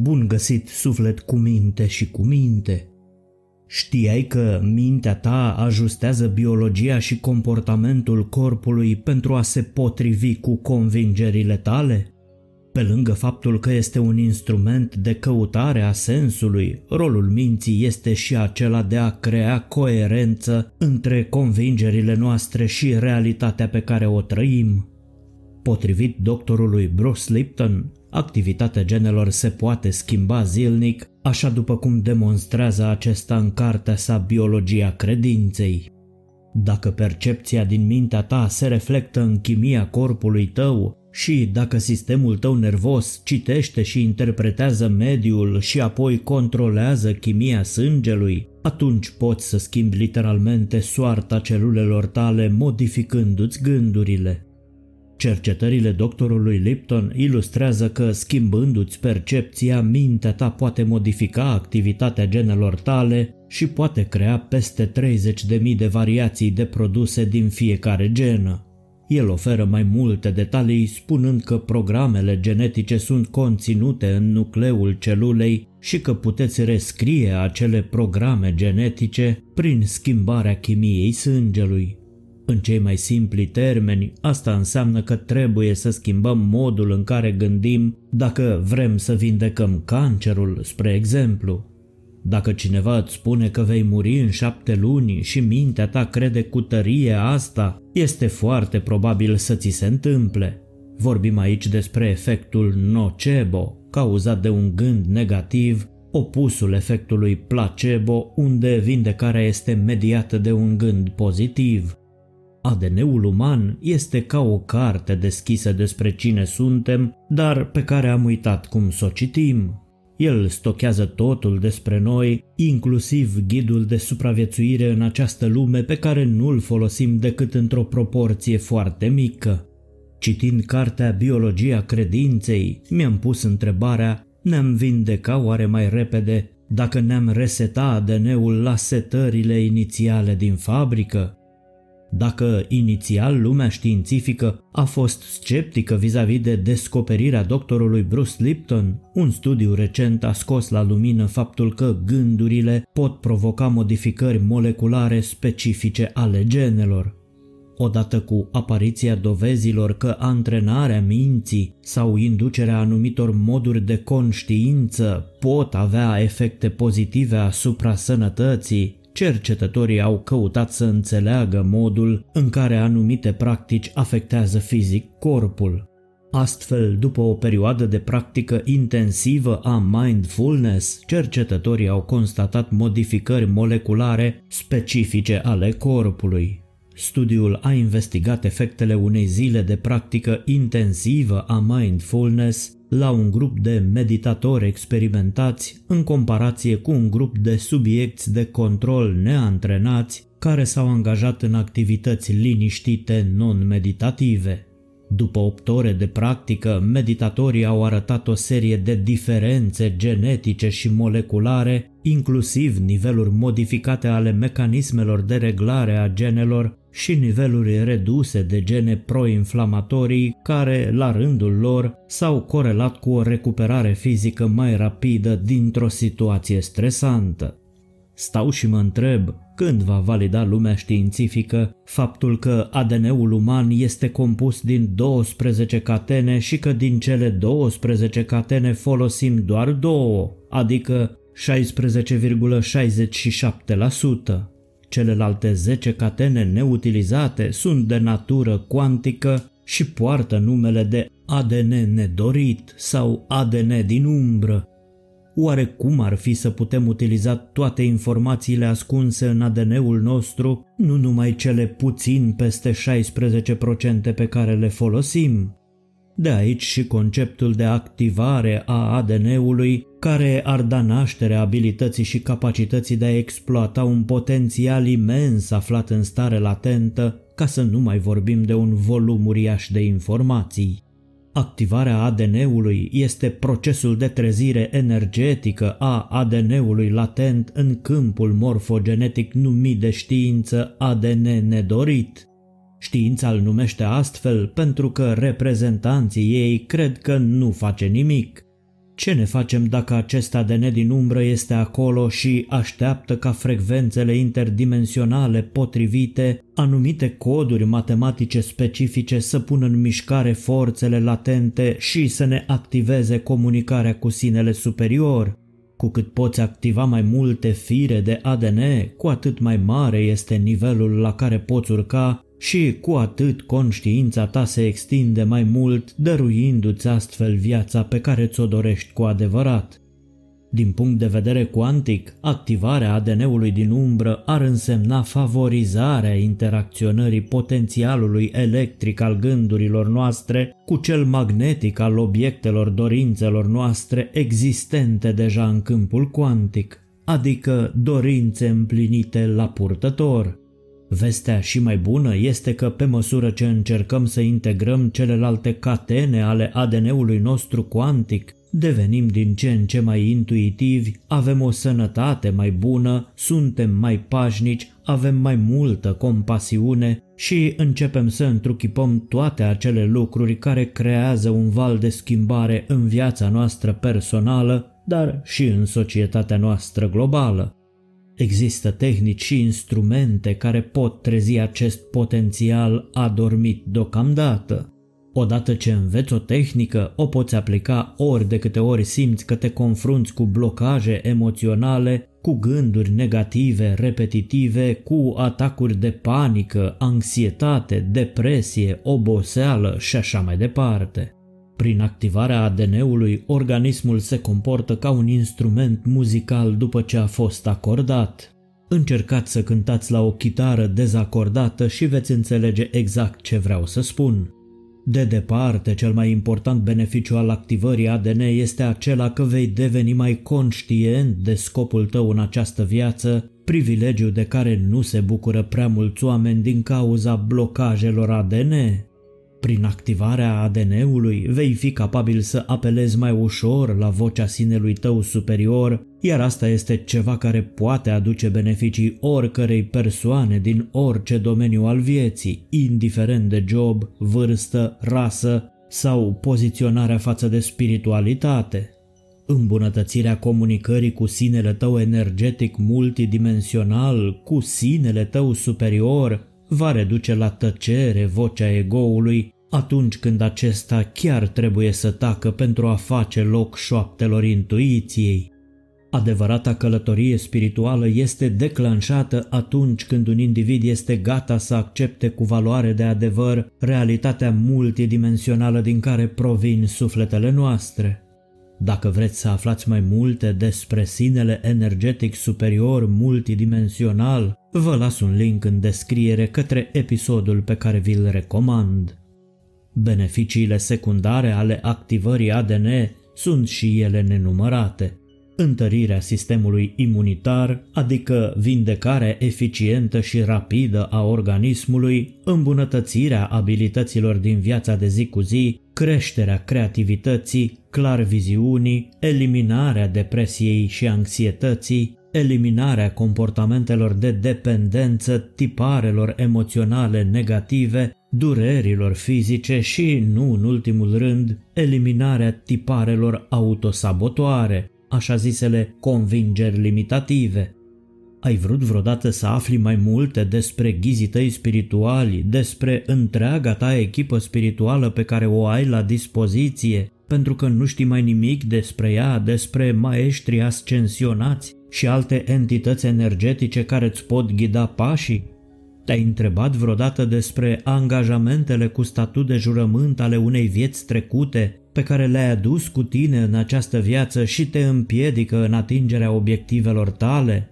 Bun găsit suflet cu minte și cu minte. Știai că mintea ta ajustează biologia și comportamentul corpului pentru a se potrivi cu convingerile tale? Pe lângă faptul că este un instrument de căutare a sensului, rolul minții este și acela de a crea coerență între convingerile noastre și realitatea pe care o trăim. Potrivit doctorului Bruce Lipton, activitatea genelor se poate schimba zilnic, așa după cum demonstrează acesta în cartea sa Biologia credinței. Dacă percepția din mintea ta se reflectă în chimia corpului tău și dacă sistemul tău nervos citește și interpretează mediul și apoi controlează chimia sângelui, atunci poți să schimbi literalmente soarta celulelor tale modificându-ți gândurile. Cercetările doctorului Lipton ilustrează că schimbându-ți percepția, mintea ta poate modifica activitatea genelor tale și poate crea peste 30.000 de variații de produse din fiecare genă. El oferă mai multe detalii spunând că programele genetice sunt conținute în nucleul celulei și că puteți rescrie acele programe genetice prin schimbarea chimiei sângelui. În cei mai simpli termeni, asta înseamnă că trebuie să schimbăm modul în care gândim dacă vrem să vindecăm cancerul, spre exemplu. Dacă cineva îți spune că vei muri în șapte luni și mintea ta crede cu tărie asta, este foarte probabil să ți se întâmple. Vorbim aici despre efectul nocebo, cauzat de un gând negativ, opusul efectului placebo, unde vindecarea este mediată de un gând pozitiv. ADN-ul uman este ca o carte deschisă despre cine suntem, dar pe care am uitat cum să o citim. El stochează totul despre noi, inclusiv ghidul de supraviețuire în această lume pe care nu-l folosim decât într-o proporție foarte mică. Citind cartea Biologia credinței, mi-am pus întrebarea, ne-am vindeca oare mai repede dacă ne-am reseta ADN-ul la setările inițiale din fabrică? Dacă inițial lumea științifică a fost sceptică vis-a-vis -vis de descoperirea doctorului Bruce Lipton, un studiu recent a scos la lumină faptul că gândurile pot provoca modificări moleculare specifice ale genelor. Odată cu apariția dovezilor că antrenarea minții sau inducerea anumitor moduri de conștiință pot avea efecte pozitive asupra sănătății, cercetătorii au căutat să înțeleagă modul în care anumite practici afectează fizic corpul. Astfel, după o perioadă de practică intensivă a mindfulness, cercetătorii au constatat modificări moleculare specifice ale corpului. Studiul a investigat efectele unei zile de practică intensivă a mindfulness la un grup de meditatori experimentați în comparație cu un grup de subiecți de control neantrenați care s-au angajat în activități liniștite non-meditative. După 8 ore de practică, meditatorii au arătat o serie de diferențe genetice și moleculare, inclusiv niveluri modificate ale mecanismelor de reglare a genelor și niveluri reduse de gene proinflamatorii care, la rândul lor, s-au corelat cu o recuperare fizică mai rapidă dintr-o situație stresantă. Stau și mă întreb când va valida lumea științifică faptul că ADN-ul uman este compus din 12 catene și că din cele 12 catene folosim doar două, adică 16,67%. Celelalte 10 catene neutilizate sunt de natură cuantică și poartă numele de ADN nedorit sau ADN din umbră. Oare cum ar fi să putem utiliza toate informațiile ascunse în ADN-ul nostru, nu numai cele puțin peste 16% pe care le folosim? De aici și conceptul de activare a ADN-ului care ar da naștere abilității și capacității de a exploata un potențial imens aflat în stare latentă, ca să nu mai vorbim de un volum uriaș de informații. Activarea ADN-ului este procesul de trezire energetică a ADN-ului latent în câmpul morfogenetic numit de știință ADN nedorit. Știința îl numește astfel pentru că reprezentanții ei cred că nu face nimic – Ce ne facem dacă acest ADN din umbră este acolo și așteaptă ca frecvențele interdimensionale potrivite, anumite coduri matematice specifice să pună în mișcare forțele latente și să ne activeze comunicarea cu sinele superior? Cu cât poți activa mai multe fire de ADN, cu atât mai mare este nivelul la care poți urca și cu atât conștiința ta se extinde mai mult, dăruindu-ți astfel viața pe care ți-o dorești cu adevărat. Din punct de vedere cuantic, activarea ADN-ului din umbră ar însemna favorizarea interacționării potențialului electric al gândurilor noastre cu cel magnetic al obiectelor dorințelor noastre existente deja în câmpul cuantic, adică dorințe împlinite la purtător. Vestea și mai bună este că pe măsură ce încercăm să integrăm celelalte catene ale ADN-ului nostru cuantic, devenim din ce în ce mai intuitivi, avem o sănătate mai bună, suntem mai pașnici, avem mai multă compasiune și începem să întruchipăm toate acele lucruri care creează un val de schimbare în viața noastră personală, dar și în societatea noastră globală. Există tehnici și instrumente care pot trezi acest potențial adormit deocamdată. Odată ce înveți o tehnică, o poți aplica ori de câte ori simți că te confrunți cu blocaje emoționale, cu gânduri negative, repetitive, cu atacuri de panică, anxietate, depresie, oboseală și așa mai departe. Prin activarea ADN-ului, organismul se comportă ca un instrument muzical după ce a fost acordat. Încercați să cântați la o chitară dezacordată și veți înțelege exact ce vreau să spun. De departe, cel mai important beneficiu al activării ADN este acela că vei deveni mai conștient de scopul tău în această viață, privilegiu de care nu se bucură prea mulți oameni din cauza blocajelor ADN. Prin activarea ADN-ului vei fi capabil să apelezi mai ușor la vocea sinelui tău superior, iar asta este ceva care poate aduce beneficii oricărei persoane din orice domeniu al vieții, indiferent de job, vârstă, rasă sau poziționarea față de spiritualitate. Îmbunătățirea comunicării cu sinele tău energetic multidimensional, cu sinele tău superior, va reduce la tăcere vocea egoului atunci când acesta chiar trebuie să tacă pentru a face loc șoaptelor intuiției. Adevărata călătorie spirituală este declanșată atunci când un individ este gata să accepte cu valoare de adevăr realitatea multidimensională din care provin sufletele noastre. Dacă vreți să aflați mai multe despre sinele energetic superior multidimensional, vă las un link în descriere către episodul pe care vi-l recomand. Beneficiile secundare ale activării ADN sunt și ele nenumărate. Întărirea sistemului imunitar, adică vindecarea eficientă și rapidă a organismului, îmbunătățirea abilităților din viața de zi cu zi, creșterea creativității, clarviziunii, eliminarea depresiei și anxietății, eliminarea comportamentelor de dependență, tiparelor emoționale negative, durerilor fizice și, nu în ultimul rând, eliminarea tiparelor autosabotoare, așa zisele convingeri limitative. Ai vrut vreodată să afli mai multe despre ghizii tăi spirituali, despre întreaga ta echipă spirituală pe care o ai la dispoziție, pentru că nu știi mai nimic despre ea, despre maestri ascensionați și alte entități energetice care îți pot ghida pașii? Te-ai întrebat vreodată despre angajamentele cu statut de jurământ ale unei vieți trecute pe care le-ai adus cu tine în această viață și te împiedică în atingerea obiectivelor tale?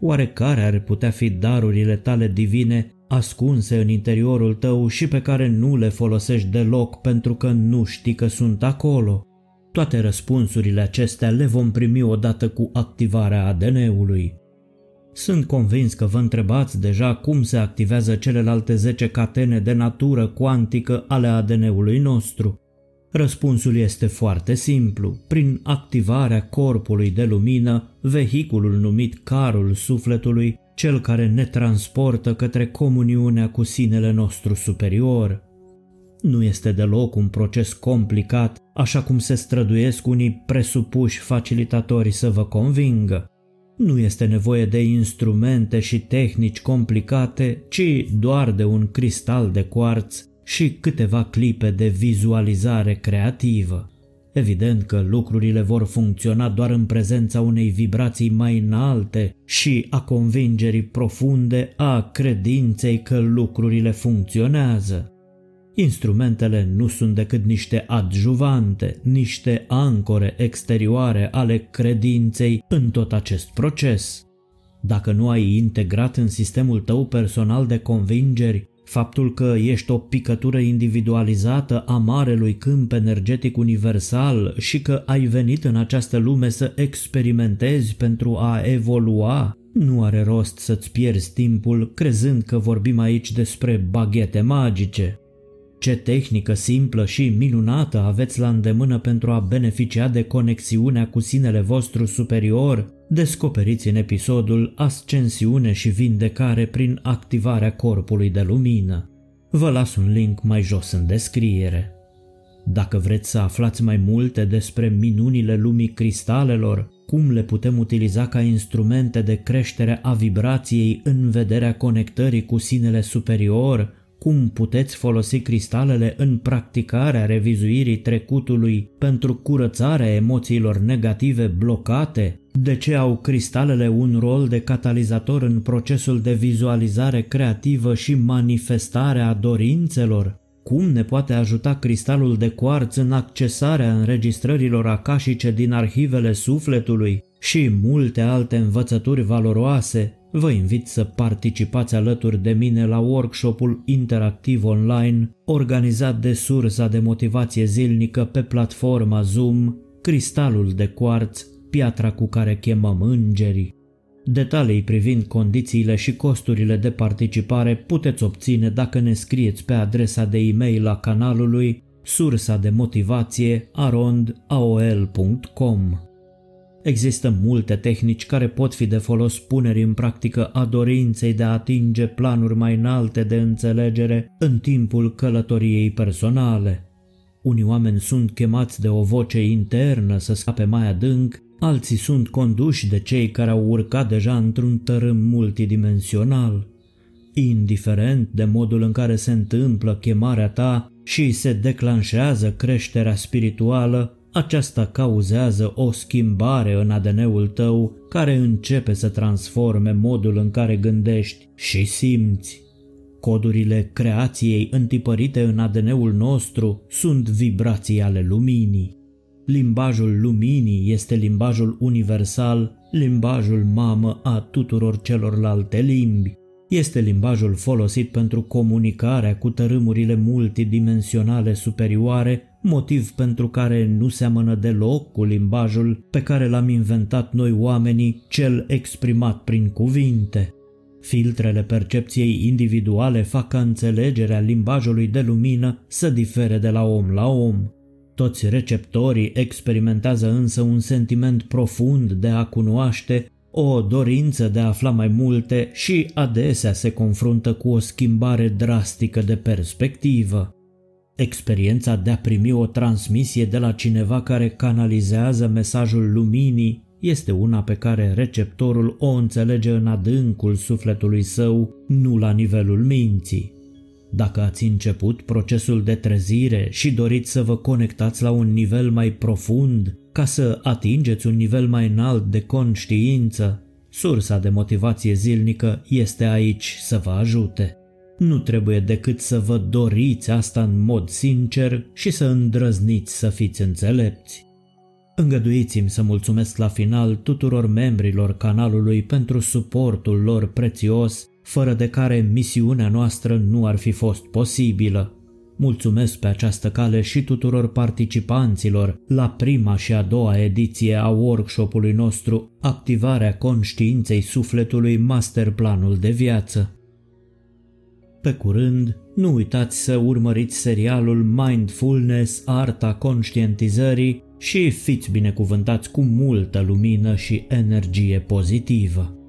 Oare care ar putea fi darurile tale divine ascunse în interiorul tău și pe care nu le folosești deloc pentru că nu știi că sunt acolo? Toate răspunsurile acestea le vom primi odată cu activarea ADN-ului. Sunt convins că vă întrebați deja cum se activează celelalte 10 catene de natură cuantică ale ADN-ului nostru. Răspunsul este foarte simplu. Prin activarea corpului de lumină, vehiculul numit carul sufletului, cel care ne transportă către comuniunea cu sinele nostru superior. Nu este deloc un proces complicat așa cum se străduiesc unii presupuși facilitatori să vă convingă. Nu este nevoie de instrumente și tehnici complicate, ci doar de un cristal de cuarț și câteva clipe de vizualizare creativă. Evident că lucrurile vor funcționa doar în prezența unei vibrații mai înalte și a convingerii profunde a credinței că lucrurile funcționează. Instrumentele nu sunt decât niște adjuvante, niște ancore exterioare ale credinței în tot acest proces. Dacă nu ai integrat în sistemul tău personal de convingeri faptul că ești o picătură individualizată a marelui câmp energetic universal și că ai venit în această lume să experimentezi pentru a evolua, nu are rost să-ți pierzi timpul crezând că vorbim aici despre baghete magice. Ce tehnică simplă și minunată aveți la îndemână pentru a beneficia de conexiunea cu sinele vostru superior, descoperiți în episodul Ascensiune și vindecare prin activarea corpului de lumină. Vă las un link mai jos în descriere. Dacă vreți să aflați mai multe despre minunile lumii cristalelor, cum le putem utiliza ca instrumente de creștere a vibrației în vederea conectării cu sinele superior, cum puteți folosi cristalele în practicarea revizuirii trecutului pentru curățarea emoțiilor negative blocate? De ce au cristalele un rol de catalizator în procesul de vizualizare creativă și manifestare a dorințelor? Cum ne poate ajuta cristalul de cuarț în accesarea înregistrărilor acașice din arhivele sufletului și multe alte învățături valoroase Vă invit să participați alături de mine la workshopul interactiv online organizat de sursa de motivație zilnică pe platforma Zoom, Cristalul de Quartz, piatra cu care chemăm îngerii. Detalii privind condițiile și costurile de participare puteți obține dacă ne scrieți pe adresa de e-mail a canalului sursa de motivație arondaol.com. Există multe tehnici care pot fi de folos punerii în practică a dorinței de a atinge planuri mai înalte de înțelegere în timpul călătoriei personale. Unii oameni sunt chemați de o voce internă să scape mai adânc, alții sunt conduși de cei care au urcat deja într-un tărâm multidimensional. Indiferent de modul în care se întâmplă chemarea ta și se declanșează creșterea spirituală, aceasta cauzează o schimbare în ADN-ul tău care începe să transforme modul în care gândești și simți. Codurile creației întipărite în ADN-ul nostru sunt vibrații ale luminii. Limbajul luminii este limbajul universal, limbajul mamă a tuturor celorlalte limbi. Este limbajul folosit pentru comunicarea cu tărâmurile multidimensionale superioare motiv pentru care nu seamănă deloc cu limbajul pe care l-am inventat noi oamenii, cel exprimat prin cuvinte. Filtrele percepției individuale fac ca înțelegerea limbajului de lumină să difere de la om la om. Toți receptorii experimentează însă un sentiment profund de a cunoaște, o dorință de a afla mai multe și adesea se confruntă cu o schimbare drastică de perspectivă. Experiența de a primi o transmisie de la cineva care canalizează mesajul luminii este una pe care receptorul o înțelege în adâncul sufletului său, nu la nivelul minții. Dacă ați început procesul de trezire și doriți să vă conectați la un nivel mai profund, ca să atingeți un nivel mai înalt de conștiință, sursa de motivație zilnică este aici să vă ajute. Nu trebuie decât să vă doriți asta în mod sincer și să îndrăzniți să fiți înțelepți. Îngăduiți-mi să mulțumesc la final tuturor membrilor canalului pentru suportul lor prețios, fără de care misiunea noastră nu ar fi fost posibilă. Mulțumesc pe această cale și tuturor participanților la prima și a doua ediție a workshopului nostru Activarea conștiinței sufletului Masterplanul de viață. Pe curând, nu uitați să urmăriți serialul Mindfulness, Arta Conștientizării și fiți binecuvântați cu multă lumină și energie pozitivă.